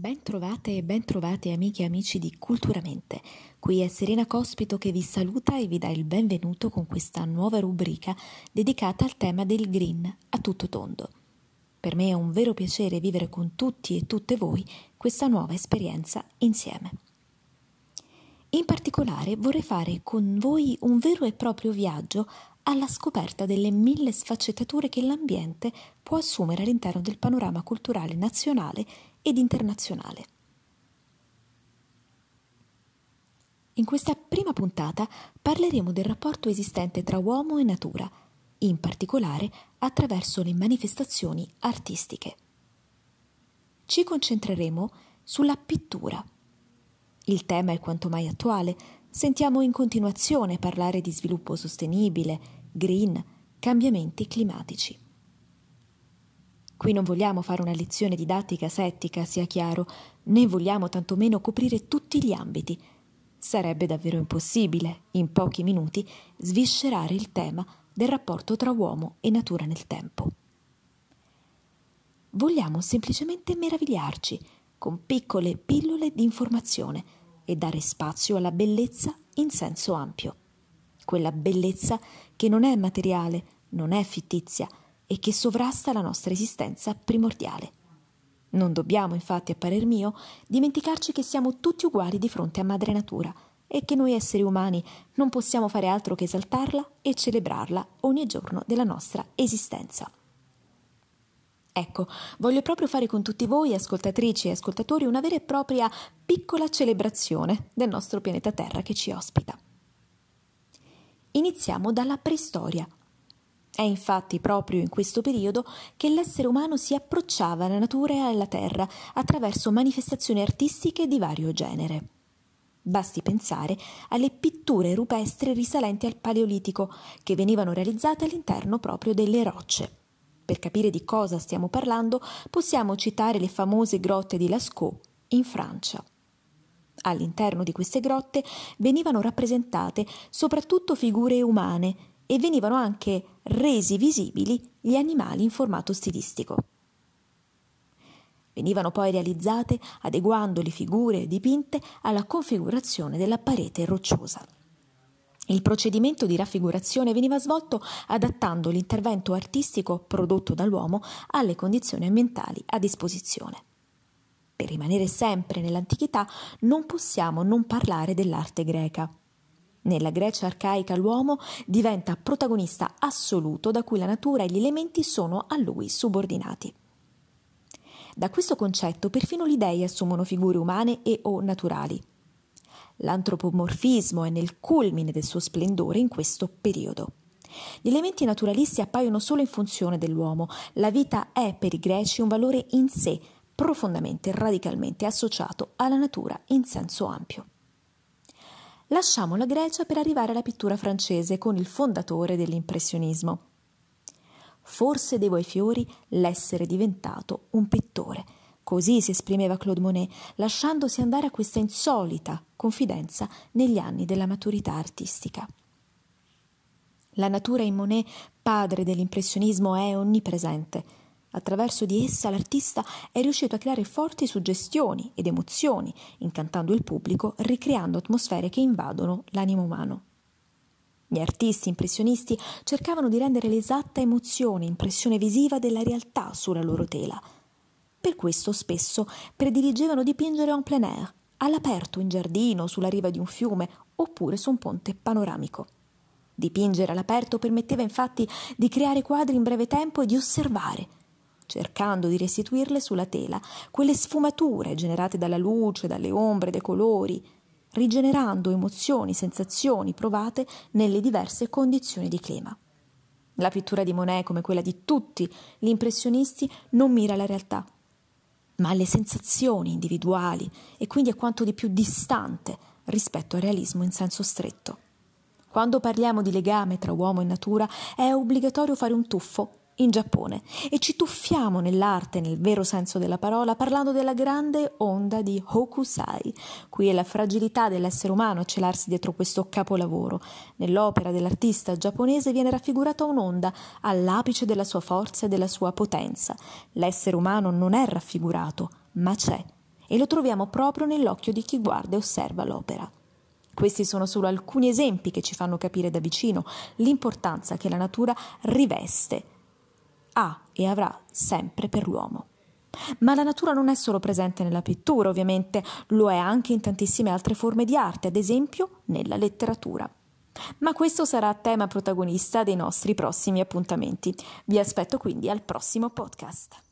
Ben trovate e ben trovate amiche e amici di Culturamente. Qui è Serena Cospito che vi saluta e vi dà il benvenuto con questa nuova rubrica dedicata al tema del green a tutto tondo. Per me è un vero piacere vivere con tutti e tutte voi questa nuova esperienza insieme. In particolare vorrei fare con voi un vero e proprio viaggio alla scoperta delle mille sfaccettature che l'ambiente può assumere all'interno del panorama culturale nazionale ed internazionale. In questa prima puntata parleremo del rapporto esistente tra uomo e natura, in particolare attraverso le manifestazioni artistiche. Ci concentreremo sulla pittura. Il tema è quanto mai attuale, sentiamo in continuazione parlare di sviluppo sostenibile, green, cambiamenti climatici. Qui non vogliamo fare una lezione didattica settica, sia chiaro, né vogliamo tantomeno coprire tutti gli ambiti. Sarebbe davvero impossibile, in pochi minuti, sviscerare il tema del rapporto tra uomo e natura nel tempo. Vogliamo semplicemente meravigliarci con piccole pillole di informazione e dare spazio alla bellezza in senso ampio. Quella bellezza che non è materiale, non è fittizia, e che sovrasta la nostra esistenza primordiale. Non dobbiamo, infatti, a parer mio, dimenticarci che siamo tutti uguali di fronte a Madre Natura e che noi esseri umani non possiamo fare altro che esaltarla e celebrarla ogni giorno della nostra esistenza. Ecco, voglio proprio fare con tutti voi, ascoltatrici e ascoltatori, una vera e propria piccola celebrazione del nostro pianeta Terra che ci ospita. Iniziamo dalla preistoria, è infatti proprio in questo periodo che l'essere umano si approcciava alla natura e alla terra attraverso manifestazioni artistiche di vario genere. Basti pensare alle pitture rupestri risalenti al Paleolitico, che venivano realizzate all'interno proprio delle rocce. Per capire di cosa stiamo parlando, possiamo citare le famose grotte di Lascaux in Francia. All'interno di queste grotte venivano rappresentate soprattutto figure umane e venivano anche resi visibili gli animali in formato stilistico. Venivano poi realizzate adeguando le figure dipinte alla configurazione della parete rocciosa. Il procedimento di raffigurazione veniva svolto adattando l'intervento artistico prodotto dall'uomo alle condizioni ambientali a disposizione. Per rimanere sempre nell'antichità non possiamo non parlare dell'arte greca. Nella Grecia arcaica l'uomo diventa protagonista assoluto da cui la natura e gli elementi sono a lui subordinati. Da questo concetto perfino gli dei assumono figure umane e o naturali. L'antropomorfismo è nel culmine del suo splendore in questo periodo. Gli elementi naturalisti appaiono solo in funzione dell'uomo. La vita è per i greci un valore in sé, profondamente, radicalmente associato alla natura in senso ampio. Lasciamo la Grecia per arrivare alla pittura francese con il fondatore dell'impressionismo. Forse devo ai fiori l'essere diventato un pittore. Così si esprimeva Claude Monet, lasciandosi andare a questa insolita confidenza negli anni della maturità artistica. La natura in Monet, padre dell'impressionismo, è onnipresente Attraverso di essa l'artista è riuscito a creare forti suggestioni ed emozioni, incantando il pubblico, ricreando atmosfere che invadono l'animo umano. Gli artisti impressionisti cercavano di rendere l'esatta emozione, impressione visiva della realtà sulla loro tela. Per questo spesso prediligevano dipingere en plein air, all'aperto in giardino, sulla riva di un fiume oppure su un ponte panoramico. Dipingere all'aperto permetteva infatti di creare quadri in breve tempo e di osservare, cercando di restituirle sulla tela, quelle sfumature generate dalla luce, dalle ombre, dai colori, rigenerando emozioni, sensazioni provate nelle diverse condizioni di clima. La pittura di Monet, come quella di tutti gli impressionisti, non mira alla realtà, ma alle sensazioni individuali e quindi a quanto di più distante rispetto al realismo in senso stretto. Quando parliamo di legame tra uomo e natura è obbligatorio fare un tuffo in Giappone e ci tuffiamo nell'arte nel vero senso della parola parlando della grande onda di Hokusai. Qui è la fragilità dell'essere umano a celarsi dietro questo capolavoro. Nell'opera dell'artista giapponese viene raffigurata un'onda all'apice della sua forza e della sua potenza. L'essere umano non è raffigurato, ma c'è e lo troviamo proprio nell'occhio di chi guarda e osserva l'opera. Questi sono solo alcuni esempi che ci fanno capire da vicino l'importanza che la natura riveste, ha e avrà sempre per l'uomo. Ma la natura non è solo presente nella pittura, ovviamente lo è anche in tantissime altre forme di arte, ad esempio nella letteratura. Ma questo sarà tema protagonista dei nostri prossimi appuntamenti. Vi aspetto quindi al prossimo podcast.